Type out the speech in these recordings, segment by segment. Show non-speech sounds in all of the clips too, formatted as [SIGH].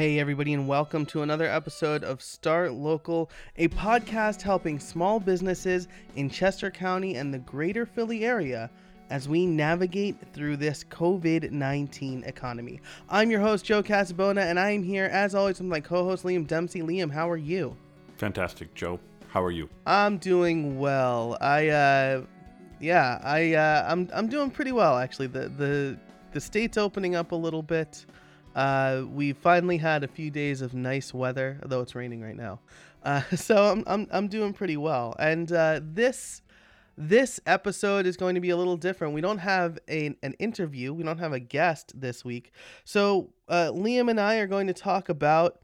Hey, everybody, and welcome to another episode of Start Local, a podcast helping small businesses in Chester County and the greater Philly area as we navigate through this COVID 19 economy. I'm your host, Joe Casabona, and I am here, as always, with my co host, Liam Dempsey. Liam, how are you? Fantastic, Joe. How are you? I'm doing well. I, uh, yeah, I, uh, I'm, I'm doing pretty well, actually. The, the, the state's opening up a little bit. Uh, we finally had a few days of nice weather, though it's raining right now. Uh, [LAUGHS] so I'm, I'm, I'm doing pretty well. And uh, this this episode is going to be a little different. We don't have a, an interview. We don't have a guest this week. So uh, Liam and I are going to talk about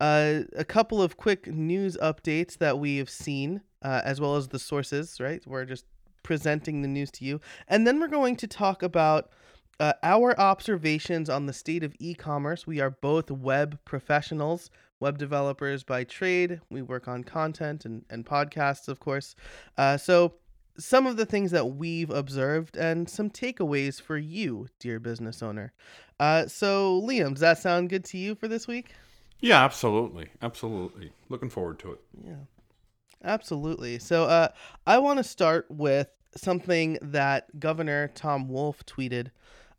uh, a couple of quick news updates that we have seen, uh, as well as the sources. Right, we're just presenting the news to you, and then we're going to talk about uh, our observations on the state of e commerce. We are both web professionals, web developers by trade. We work on content and, and podcasts, of course. Uh, so, some of the things that we've observed and some takeaways for you, dear business owner. Uh, so, Liam, does that sound good to you for this week? Yeah, absolutely. Absolutely. Looking forward to it. Yeah, absolutely. So, uh, I want to start with something that Governor Tom Wolf tweeted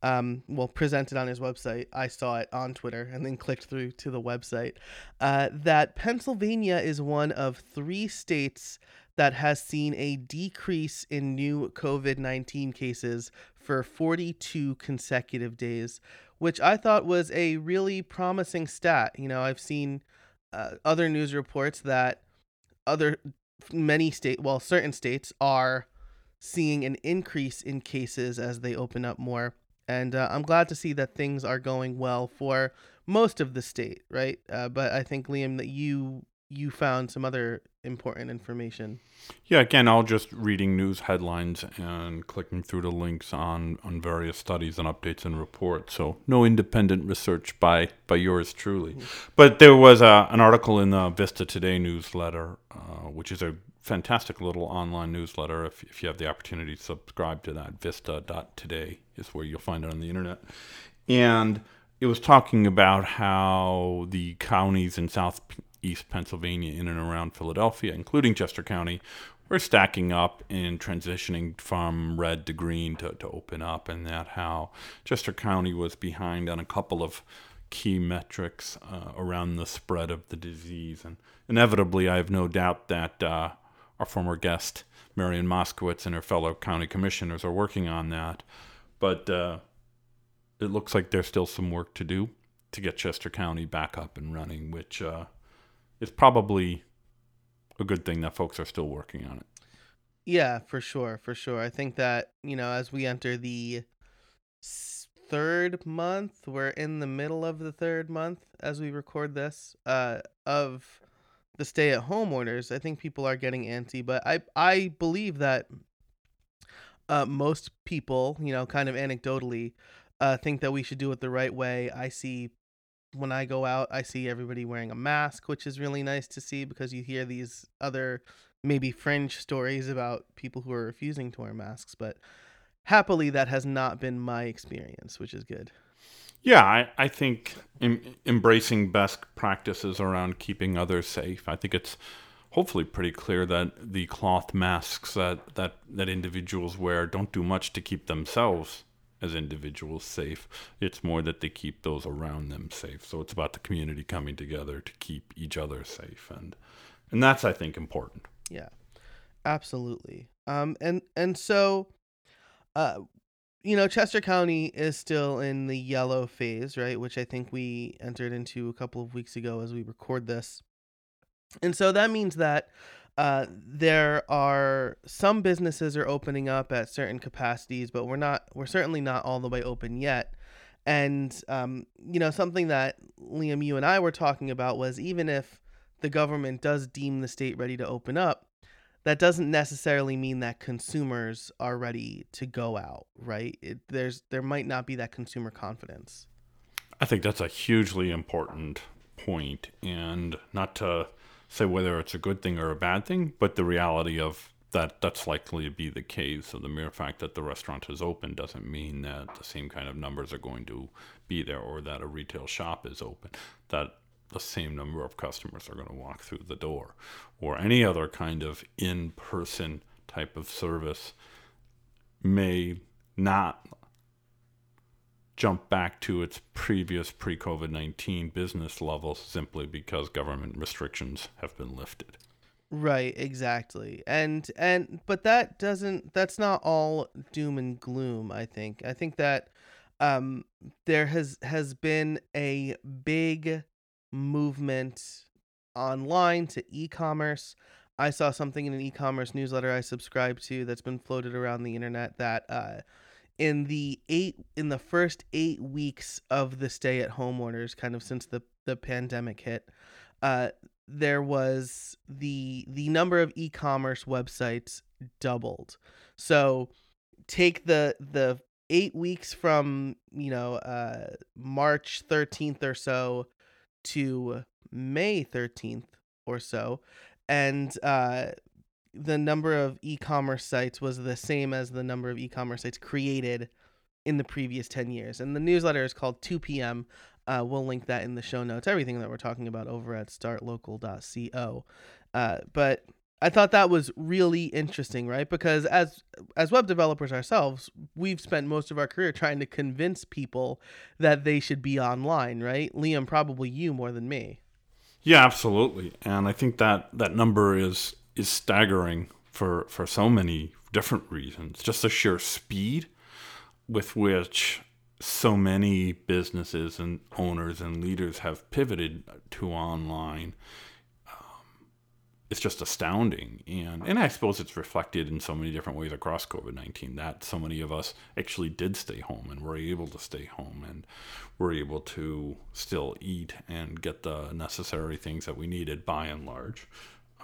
um, well, presented on his website. I saw it on Twitter and then clicked through to the website. Uh, that Pennsylvania is one of three states that has seen a decrease in new COVID 19 cases for 42 consecutive days, which I thought was a really promising stat. You know, I've seen uh, other news reports that other many state well certain states are seeing an increase in cases as they open up more and uh, I'm glad to see that things are going well for most of the state, right? Uh, but I think Liam, that you you found some other important information. Yeah, again, I'll just reading news headlines and clicking through the links on on various studies and updates and reports. So no independent research by by yours truly. Mm-hmm. But there was a, an article in the Vista Today newsletter, uh, which is a fantastic little online newsletter. If, if you have the opportunity to subscribe to that, vista.today is where you'll find it on the internet. And it was talking about how the counties in southeast Pennsylvania, in and around Philadelphia, including Chester County, were stacking up and transitioning from red to green to, to open up, and that how Chester County was behind on a couple of key metrics uh, around the spread of the disease. And inevitably, I have no doubt that uh, our former guest, Marian Moskowitz, and her fellow county commissioners are working on that. But uh, it looks like there's still some work to do to get Chester County back up and running, which uh, is probably a good thing that folks are still working on it. Yeah, for sure, for sure. I think that, you know, as we enter the third month, we're in the middle of the third month as we record this, uh, of the stay at home orders, I think people are getting antsy, but I I believe that uh, most people, you know, kind of anecdotally, uh, think that we should do it the right way. I see when I go out, I see everybody wearing a mask, which is really nice to see because you hear these other maybe fringe stories about people who are refusing to wear masks, but happily that has not been my experience, which is good. Yeah, I, I think em- embracing best practices around keeping others safe. I think it's hopefully pretty clear that the cloth masks that, that, that individuals wear don't do much to keep themselves as individuals safe. It's more that they keep those around them safe. So it's about the community coming together to keep each other safe, and and that's I think important. Yeah, absolutely. Um, and and so, uh, you know, Chester County is still in the yellow phase, right? Which I think we entered into a couple of weeks ago as we record this. And so that means that uh, there are some businesses are opening up at certain capacities, but we're not, we're certainly not all the way open yet. And, um, you know, something that Liam, you and I were talking about was even if the government does deem the state ready to open up, that doesn't necessarily mean that consumers are ready to go out, right? It, there's there might not be that consumer confidence. I think that's a hugely important point, and not to say whether it's a good thing or a bad thing, but the reality of that that's likely to be the case. So the mere fact that the restaurant is open doesn't mean that the same kind of numbers are going to be there, or that a retail shop is open. That the same number of customers are going to walk through the door, or any other kind of in-person type of service may not jump back to its previous pre COVID 19 business levels simply because government restrictions have been lifted. Right, exactly. And and but that doesn't that's not all doom and gloom, I think. I think that um there has has been a big movement online to e-commerce. I saw something in an e-commerce newsletter I subscribe to that's been floated around the internet that uh in the eight in the first 8 weeks of the stay at home orders kind of since the the pandemic hit, uh there was the the number of e-commerce websites doubled. So take the the 8 weeks from, you know, uh March 13th or so to May 13th or so and uh the number of e-commerce sites was the same as the number of e-commerce sites created in the previous 10 years. And the newsletter is called 2 p.m. Uh, we'll link that in the show notes. Everything that we're talking about over at startlocal.co. Uh, but I thought that was really interesting, right? Because as as web developers ourselves, we've spent most of our career trying to convince people that they should be online, right? Liam, probably you more than me. Yeah, absolutely. And I think that that number is is staggering for for so many different reasons. Just the sheer speed with which so many businesses and owners and leaders have pivoted to online it's just astounding. And and I suppose it's reflected in so many different ways across COVID-19 that so many of us actually did stay home and were able to stay home and were able to still eat and get the necessary things that we needed by and large.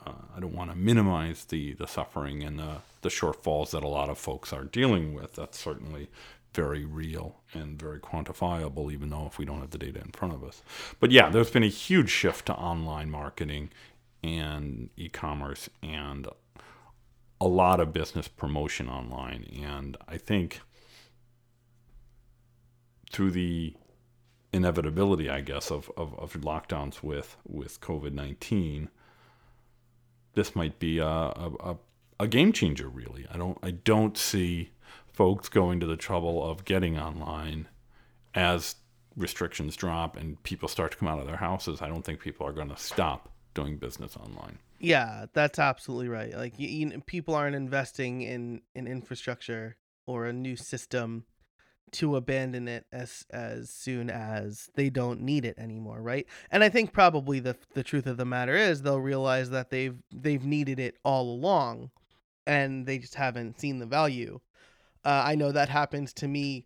Uh, I don't want to minimize the the suffering and the the shortfalls that a lot of folks are dealing with. That's certainly very real and very quantifiable, even though if we don't have the data in front of us. But yeah, there's been a huge shift to online marketing and e commerce and a lot of business promotion online. And I think through the inevitability, I guess, of, of, of lockdowns with, with COVID 19, this might be a, a, a game changer, really. I don't, I don't see folks going to the trouble of getting online as restrictions drop and people start to come out of their houses, I don't think people are going to stop doing business online. Yeah, that's absolutely right. Like you, you, people aren't investing in in infrastructure or a new system to abandon it as as soon as they don't need it anymore, right? And I think probably the the truth of the matter is they'll realize that they've they've needed it all along and they just haven't seen the value uh, I know that happens to me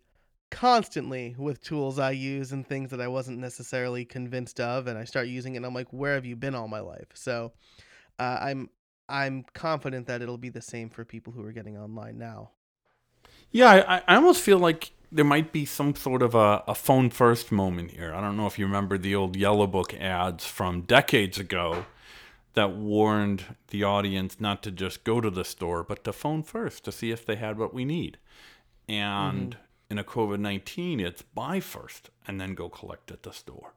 constantly with tools I use and things that I wasn't necessarily convinced of, and I start using it, and I'm like, "Where have you been all my life?" So, uh, I'm I'm confident that it'll be the same for people who are getting online now. Yeah, I, I almost feel like there might be some sort of a, a phone first moment here. I don't know if you remember the old Yellow Book ads from decades ago that warned the audience not to just go to the store, but to phone first to see if they had what we need. And mm-hmm. In a COVID 19, it's buy first and then go collect at the store.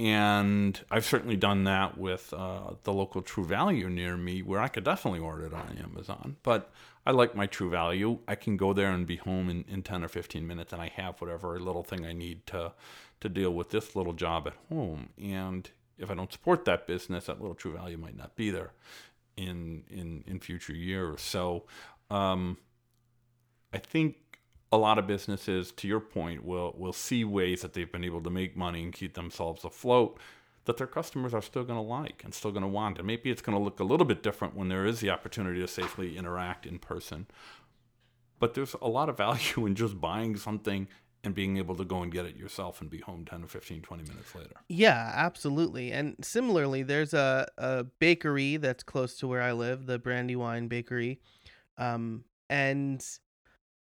And I've certainly done that with uh, the local True Value near me, where I could definitely order it on Amazon. But I like my True Value. I can go there and be home in, in 10 or 15 minutes, and I have whatever little thing I need to, to deal with this little job at home. And if I don't support that business, that little true value might not be there in in in future years. So um, I think a lot of businesses, to your point, will will see ways that they've been able to make money and keep themselves afloat that their customers are still going to like and still going to want. And maybe it's going to look a little bit different when there is the opportunity to safely interact in person. But there's a lot of [LAUGHS] value in just buying something and being able to go and get it yourself and be home 10 or 15 20 minutes later yeah absolutely and similarly there's a, a bakery that's close to where i live the brandywine bakery um, and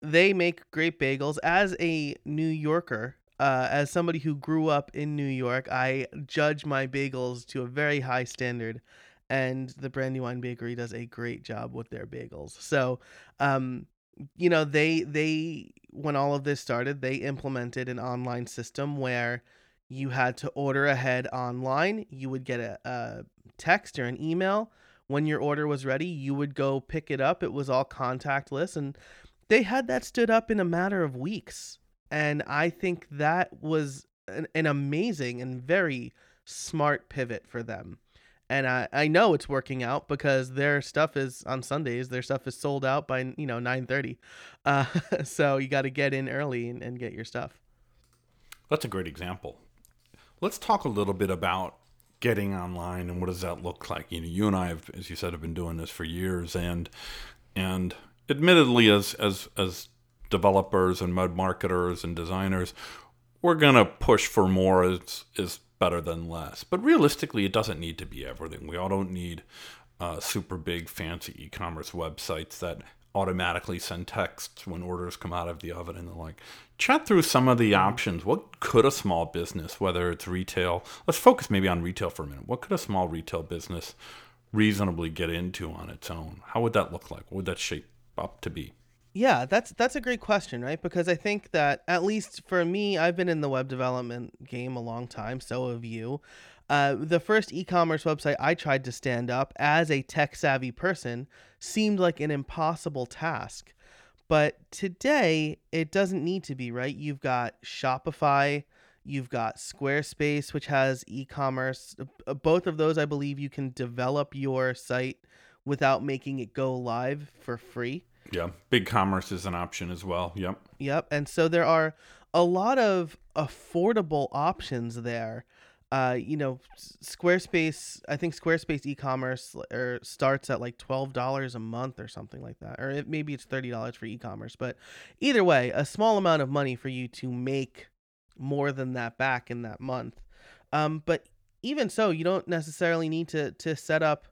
they make great bagels as a new yorker uh, as somebody who grew up in new york i judge my bagels to a very high standard and the Brandywine Bakery does a great job with their bagels. So, um, you know, they they when all of this started, they implemented an online system where you had to order ahead online. You would get a, a text or an email when your order was ready. You would go pick it up. It was all contactless, and they had that stood up in a matter of weeks. And I think that was an, an amazing and very smart pivot for them. And I, I know it's working out because their stuff is on Sundays. Their stuff is sold out by you know nine thirty, uh, [LAUGHS] so you got to get in early and, and get your stuff. That's a great example. Let's talk a little bit about getting online and what does that look like. You know, you and I have, as you said, have been doing this for years, and and admittedly, as as as developers and web marketers and designers, we're gonna push for more is is better than less. But realistically, it doesn't need to be everything. We all don't need uh, super big fancy e-commerce websites that automatically send texts when orders come out of the oven and the like. Chat through some of the options. What could a small business, whether it's retail, let's focus maybe on retail for a minute. What could a small retail business reasonably get into on its own? How would that look like? What would that shape up to be? Yeah, that's that's a great question, right? Because I think that at least for me, I've been in the web development game a long time. So have you. Uh, the first e-commerce website I tried to stand up as a tech savvy person seemed like an impossible task, but today it doesn't need to be. Right? You've got Shopify, you've got Squarespace, which has e-commerce. Uh, both of those, I believe, you can develop your site without making it go live for free. Yeah, BigCommerce is an option as well. Yep. Yep. And so there are a lot of affordable options there. Uh, you know, Squarespace. I think Squarespace e-commerce or starts at like twelve dollars a month or something like that, or it, maybe it's thirty dollars for e-commerce. But either way, a small amount of money for you to make more than that back in that month. Um, but even so, you don't necessarily need to to set up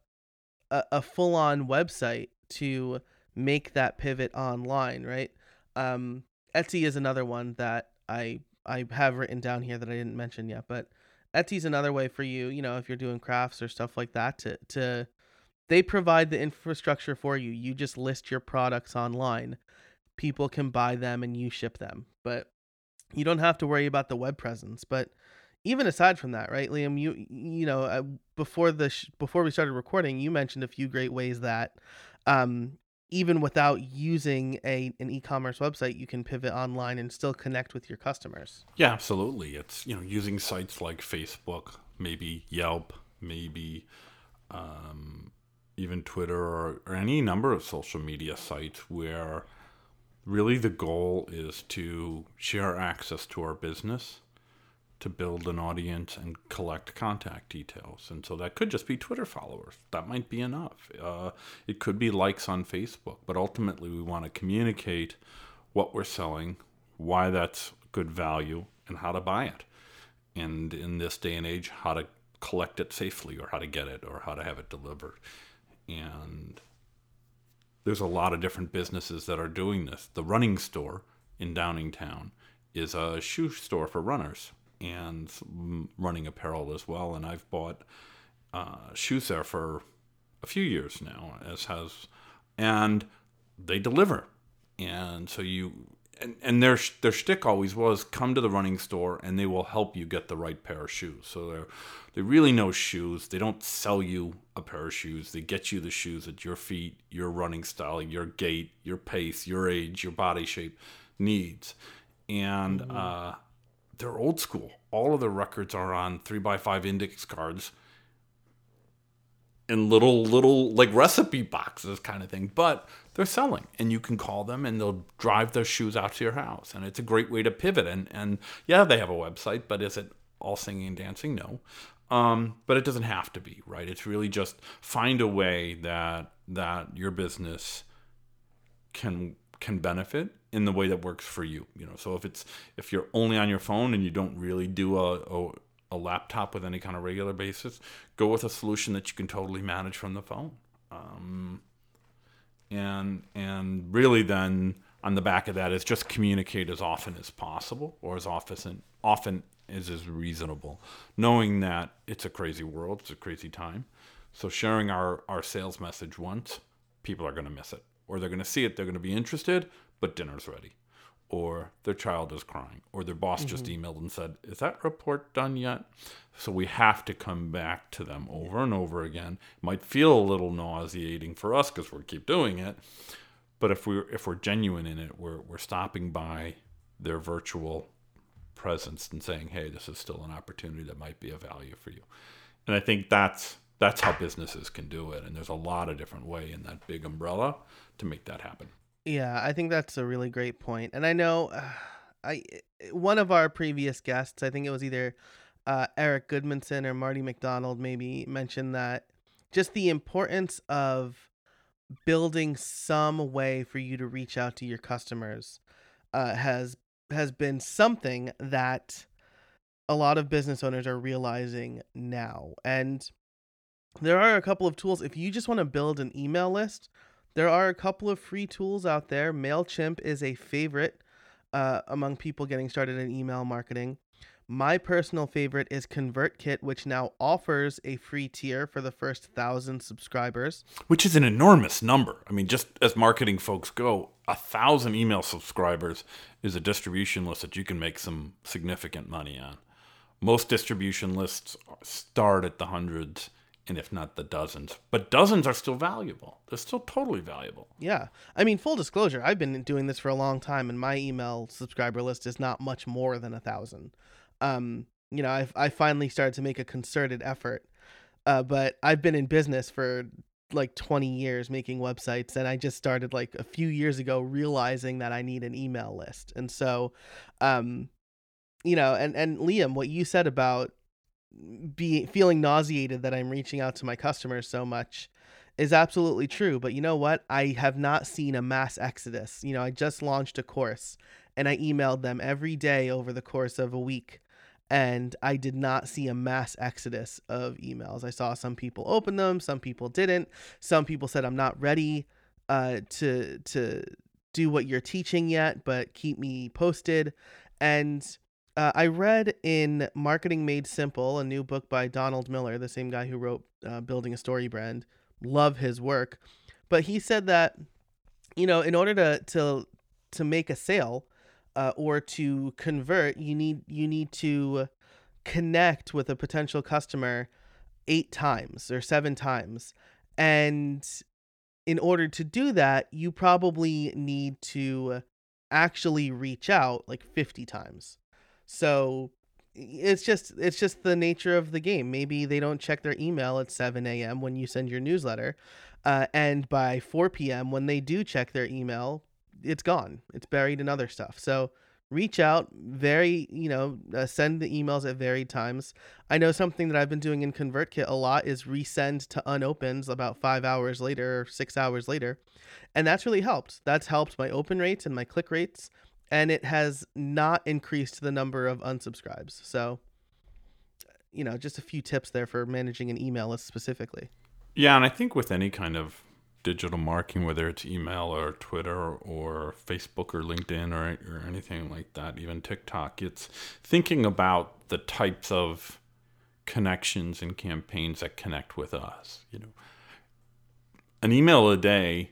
a, a full-on website to make that pivot online, right? Um, Etsy is another one that I I have written down here that I didn't mention yet, but Etsy's another way for you, you know, if you're doing crafts or stuff like that to to they provide the infrastructure for you. You just list your products online. People can buy them and you ship them. But you don't have to worry about the web presence. But even aside from that, right, Liam, you you know, uh, before the sh- before we started recording, you mentioned a few great ways that um even without using a an e-commerce website, you can pivot online and still connect with your customers. Yeah, absolutely. It's you know using sites like Facebook, maybe Yelp, maybe um, even Twitter or, or any number of social media sites where really the goal is to share access to our business to build an audience and collect contact details. And so that could just be Twitter followers. That might be enough. Uh, it could be likes on Facebook. But ultimately, we want to communicate what we're selling, why that's good value, and how to buy it. And in this day and age, how to collect it safely, or how to get it, or how to have it delivered. And there's a lot of different businesses that are doing this. The running store in Downingtown is a shoe store for runners and running apparel as well. And I've bought uh, shoes there for a few years now, as has, and they deliver. And so you and, and their their shtick always was come to the running store and they will help you get the right pair of shoes. So they they really know shoes. They don't sell you a pair of shoes. They get you the shoes at your feet, your running style, your gait, your pace, your age, your body shape needs. And mm-hmm. uh, they're old school. All of the records are on three by five index cards in little little like recipe boxes kind of thing. But they're selling and you can call them and they'll drive their shoes out to your house. And it's a great way to pivot. And and yeah, they have a website, but is it all singing and dancing? No. Um, but it doesn't have to be, right? It's really just find a way that that your business can can benefit in the way that works for you. You know, so if it's if you're only on your phone and you don't really do a, a, a laptop with any kind of regular basis, go with a solution that you can totally manage from the phone. Um, and and really then on the back of that is just communicate as often as possible or as often often as is reasonable, knowing that it's a crazy world, it's a crazy time. So sharing our, our sales message once, people are going to miss it. Or they're going to see it, they're going to be interested, but dinner's ready. Or their child is crying. Or their boss mm-hmm. just emailed and said, Is that report done yet? So we have to come back to them over and over again. It might feel a little nauseating for us because we keep doing it. But if we're if we're genuine in it, we're we're stopping by their virtual presence and saying, "Hey, this is still an opportunity that might be of value for you." And I think that's that's how businesses can do it and there's a lot of different way in that big umbrella to make that happen yeah i think that's a really great point and i know uh, [SIGHS] i one of our previous guests i think it was either uh, eric goodmanson or Marty McDonald maybe mentioned that just the importance of building some way for you to reach out to your customers uh, has has been something that a lot of business owners are realizing now and there are a couple of tools. If you just want to build an email list, there are a couple of free tools out there. MailChimp is a favorite uh, among people getting started in email marketing. My personal favorite is ConvertKit, which now offers a free tier for the first thousand subscribers. Which is an enormous number. I mean, just as marketing folks go, a thousand email subscribers is a distribution list that you can make some significant money on. Most distribution lists start at the hundreds and if not the dozens. But dozens are still valuable. They're still totally valuable. Yeah. I mean, full disclosure, I've been doing this for a long time, and my email subscriber list is not much more than a thousand. Um, you know, I've, I finally started to make a concerted effort, uh, but I've been in business for like 20 years making websites and I just started like a few years ago realizing that I need an email list. And so um you know, and and Liam what you said about be feeling nauseated that I'm reaching out to my customers so much is absolutely true. But you know what? I have not seen a mass exodus. You know, I just launched a course and I emailed them every day over the course of a week. And I did not see a mass exodus of emails. I saw some people open them, some people didn't. Some people said, I'm not ready uh, to, to do what you're teaching yet, but keep me posted. And uh, I read in Marketing Made Simple, a new book by Donald Miller, the same guy who wrote uh, Building a StoryBrand. Love his work, but he said that you know, in order to to to make a sale uh, or to convert, you need you need to connect with a potential customer eight times or seven times, and in order to do that, you probably need to actually reach out like 50 times. So it's just it's just the nature of the game. Maybe they don't check their email at 7 a.m. when you send your newsletter, uh, and by 4 p.m. when they do check their email, it's gone. It's buried in other stuff. So reach out very you know uh, send the emails at varied times i know something that i've been doing in ConvertKit a lot is resend to unopens about five hours later or six hours later and that's really helped that's helped my open rates and my click rates and it has not increased the number of unsubscribes. So, you know, just a few tips there for managing an email list specifically. Yeah, and I think with any kind of digital marketing, whether it's email or Twitter or Facebook or LinkedIn or, or anything like that, even TikTok, it's thinking about the types of connections and campaigns that connect with us. You know, an email a day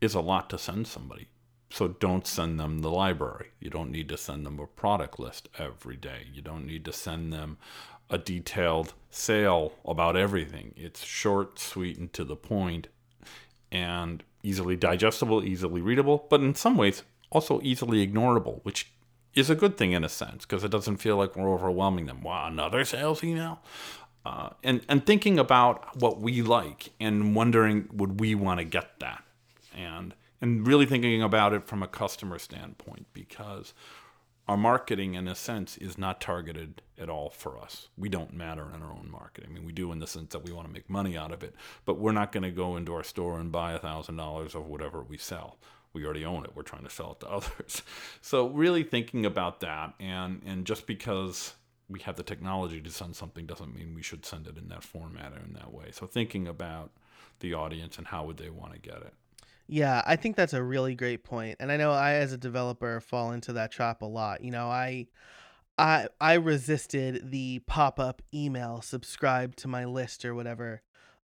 is a lot to send somebody. So don't send them the library. You don't need to send them a product list every day. You don't need to send them a detailed sale about everything. It's short, sweet, and to the point, and easily digestible, easily readable, but in some ways also easily ignorable, which is a good thing in a sense because it doesn't feel like we're overwhelming them. Wow, another sales email? Uh, and and thinking about what we like and wondering would we want to get that and and really thinking about it from a customer standpoint because our marketing in a sense is not targeted at all for us. We don't matter in our own market i mean we do in the sense that we want to make money out of it but we're not going to go into our store and buy a thousand dollars of whatever we sell. We already own it. We're trying to sell it to [LAUGHS] others. So really thinking about that and and just because we have the technology to send something doesn't mean we should send it in that format or in that way. So thinking about the audience and how would they want to get it yeah, I think that's a really great point. And I know I as a developer fall into that trap a lot. You know, I I I resisted the pop-up email subscribe to my list or whatever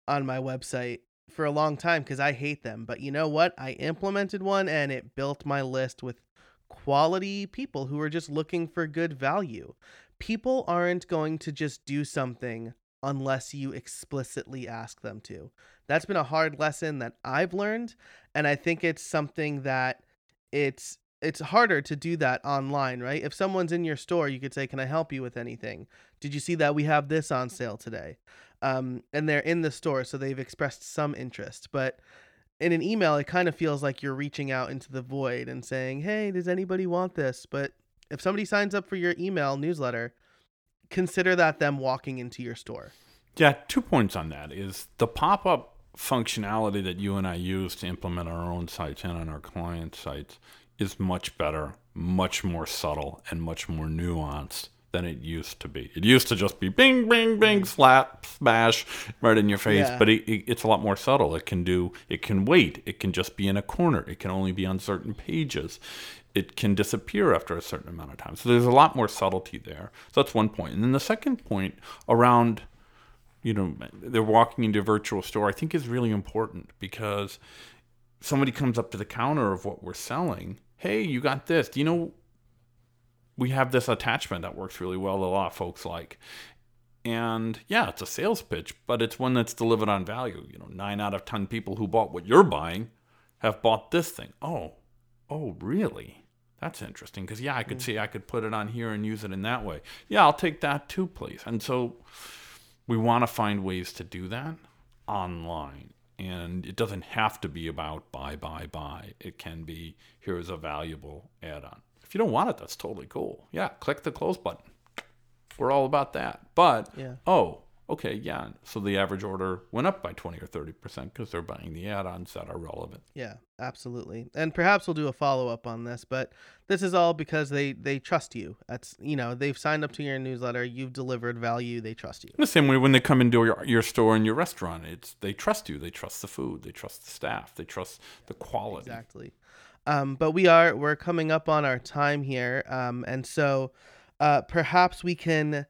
on my website for a long time because I hate them. But you know what? I implemented one and it built my list with quality people who are just looking for good value. People aren't going to just do something unless you explicitly ask them to. That's been a hard lesson that I've learned and I think it's something that it's it's harder to do that online, right? If someone's in your store, you could say, "Can I help you with anything? Did you see that we have this on sale today?" Um, and they're in the store, so they've expressed some interest. But in an email, it kind of feels like you're reaching out into the void and saying, "Hey, does anybody want this?" But if somebody signs up for your email newsletter, consider that them walking into your store. Yeah, two points on that is the pop up functionality that you and I use to implement our own sites and on our client sites is much better, much more subtle, and much more nuanced than it used to be. It used to just be bing, bing, bing, mm. slap, smash right in your face, Yeah. but it, it, it's a lot more subtle. It can do, it can wait, it can just be in a corner, it can only be on certain pages. It can disappear after a certain amount of time. So there's a lot more subtlety there. So that's one point. And then the second point around you know, they're walking into a virtual store, I think is really important because somebody comes up to the counter of what we're selling. Hey, you got this. Do you know we have this attachment that works really well that a lot of folks like? And yeah, it's a sales pitch, but it's one that's delivered on value. You know, nine out of 10 people who bought what you're buying have bought this thing. Oh, oh, really? That's interesting because, yeah, I could see I could put it on here and use it in that way. Yeah, I'll take that too, please. And so, we want to find ways to do that online. And it doesn't have to be about buy, buy, buy. It can be here's a valuable add on. If you don't want it, that's totally cool. Yeah, click the close button. We're all about that. But, Yeah. oh, okay, yeah. So the average order went up by 20 or 30% because they're buying the add ons that are relevant. Yeah, absolutely. And perhaps we'll do a follow up on this, but this is all because they they trust you. That's you know they've signed up to your newsletter. You've delivered value. They trust you. In the same way, when they come into your, your store and your restaurant, it's they trust you. They trust the food. They trust the staff. They trust the quality. Exactly. Um, but we are we're coming up on our time here, um, and so uh, perhaps we can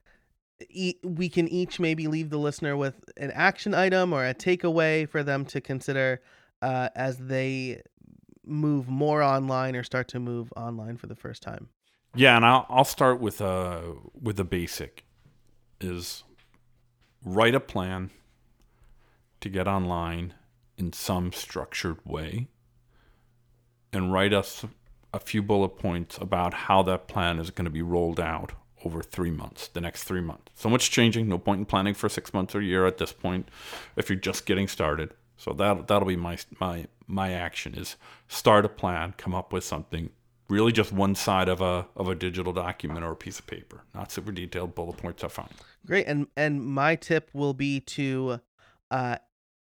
e- we can each maybe leave the listener with an action item or a takeaway for them to consider uh, as they move more online or start to move online for the first time. Yeah, and I'll I'll start with a with a basic is write a plan to get online in some structured way and write us a few bullet points about how that plan is going to be rolled out over three months, the next three months. So much changing, no point in planning for six months or a year at this point if you're just getting started. So that that'll be my my my action is start a plan, come up with something really just one side of a of a digital document or a piece of paper. Not super detailed bullet points are fine. Great. And and my tip will be to uh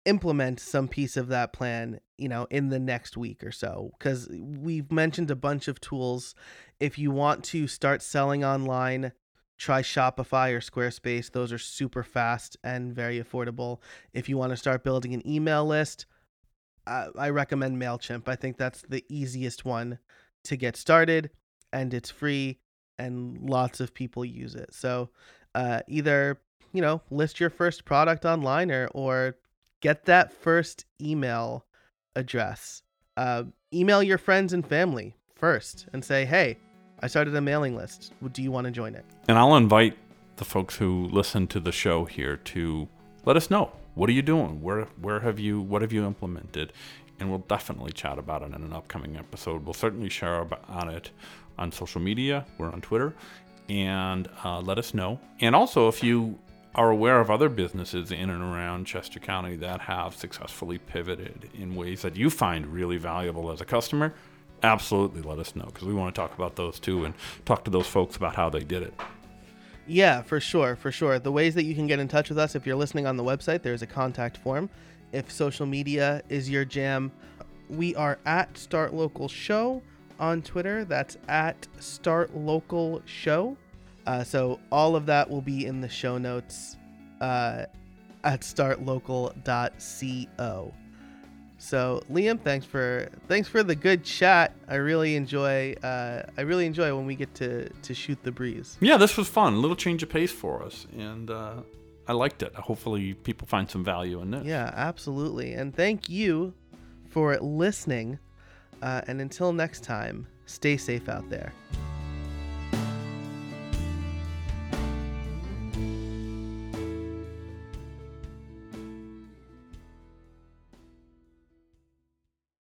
implement some piece of that plan, you know, in the next week or so cuz we've mentioned a bunch of tools. If you want to start selling online, try Shopify or Squarespace. Those are super fast and very affordable. If you want to start building an email list, I recommend Mailchimp. I think that's the easiest one to get started and it's free and lots of people use it. So, uh, either you know list your first product online or or get that first email address uh, email your friends and family first and say hey i started a mailing list do you want to join it And I'll invite the folks who listen to the show here to let us know what are you doing? Where where have you what have you implemented? And we'll definitely chat about it in an upcoming episode. We'll certainly share about, on it on social media. We're on Twitter, and uh, let us know. And also, if you are aware of other businesses in and around Chester County that have successfully pivoted in ways that you find really valuable as a customer, absolutely let us know because we want to talk about those too and talk to those folks about how they did it. Yeah, for sure, for sure. The ways that you can get in touch with us if you're listening on the website, there's a contact form. If social media is your jam, we are at Start Local Show on Twitter. That's at Start Local Show. Uh, so all of that will be in the show notes uh, at startlocal.co. So Liam, thanks for thanks for the good chat. I really enjoy uh, I really enjoy when we get to to shoot the breeze. Yeah, this was fun. A little change of pace for us, and uh, I liked it. Hopefully, people find some value in this. Yeah, absolutely. And thank you for listening. Uh, and until next time, stay safe out there.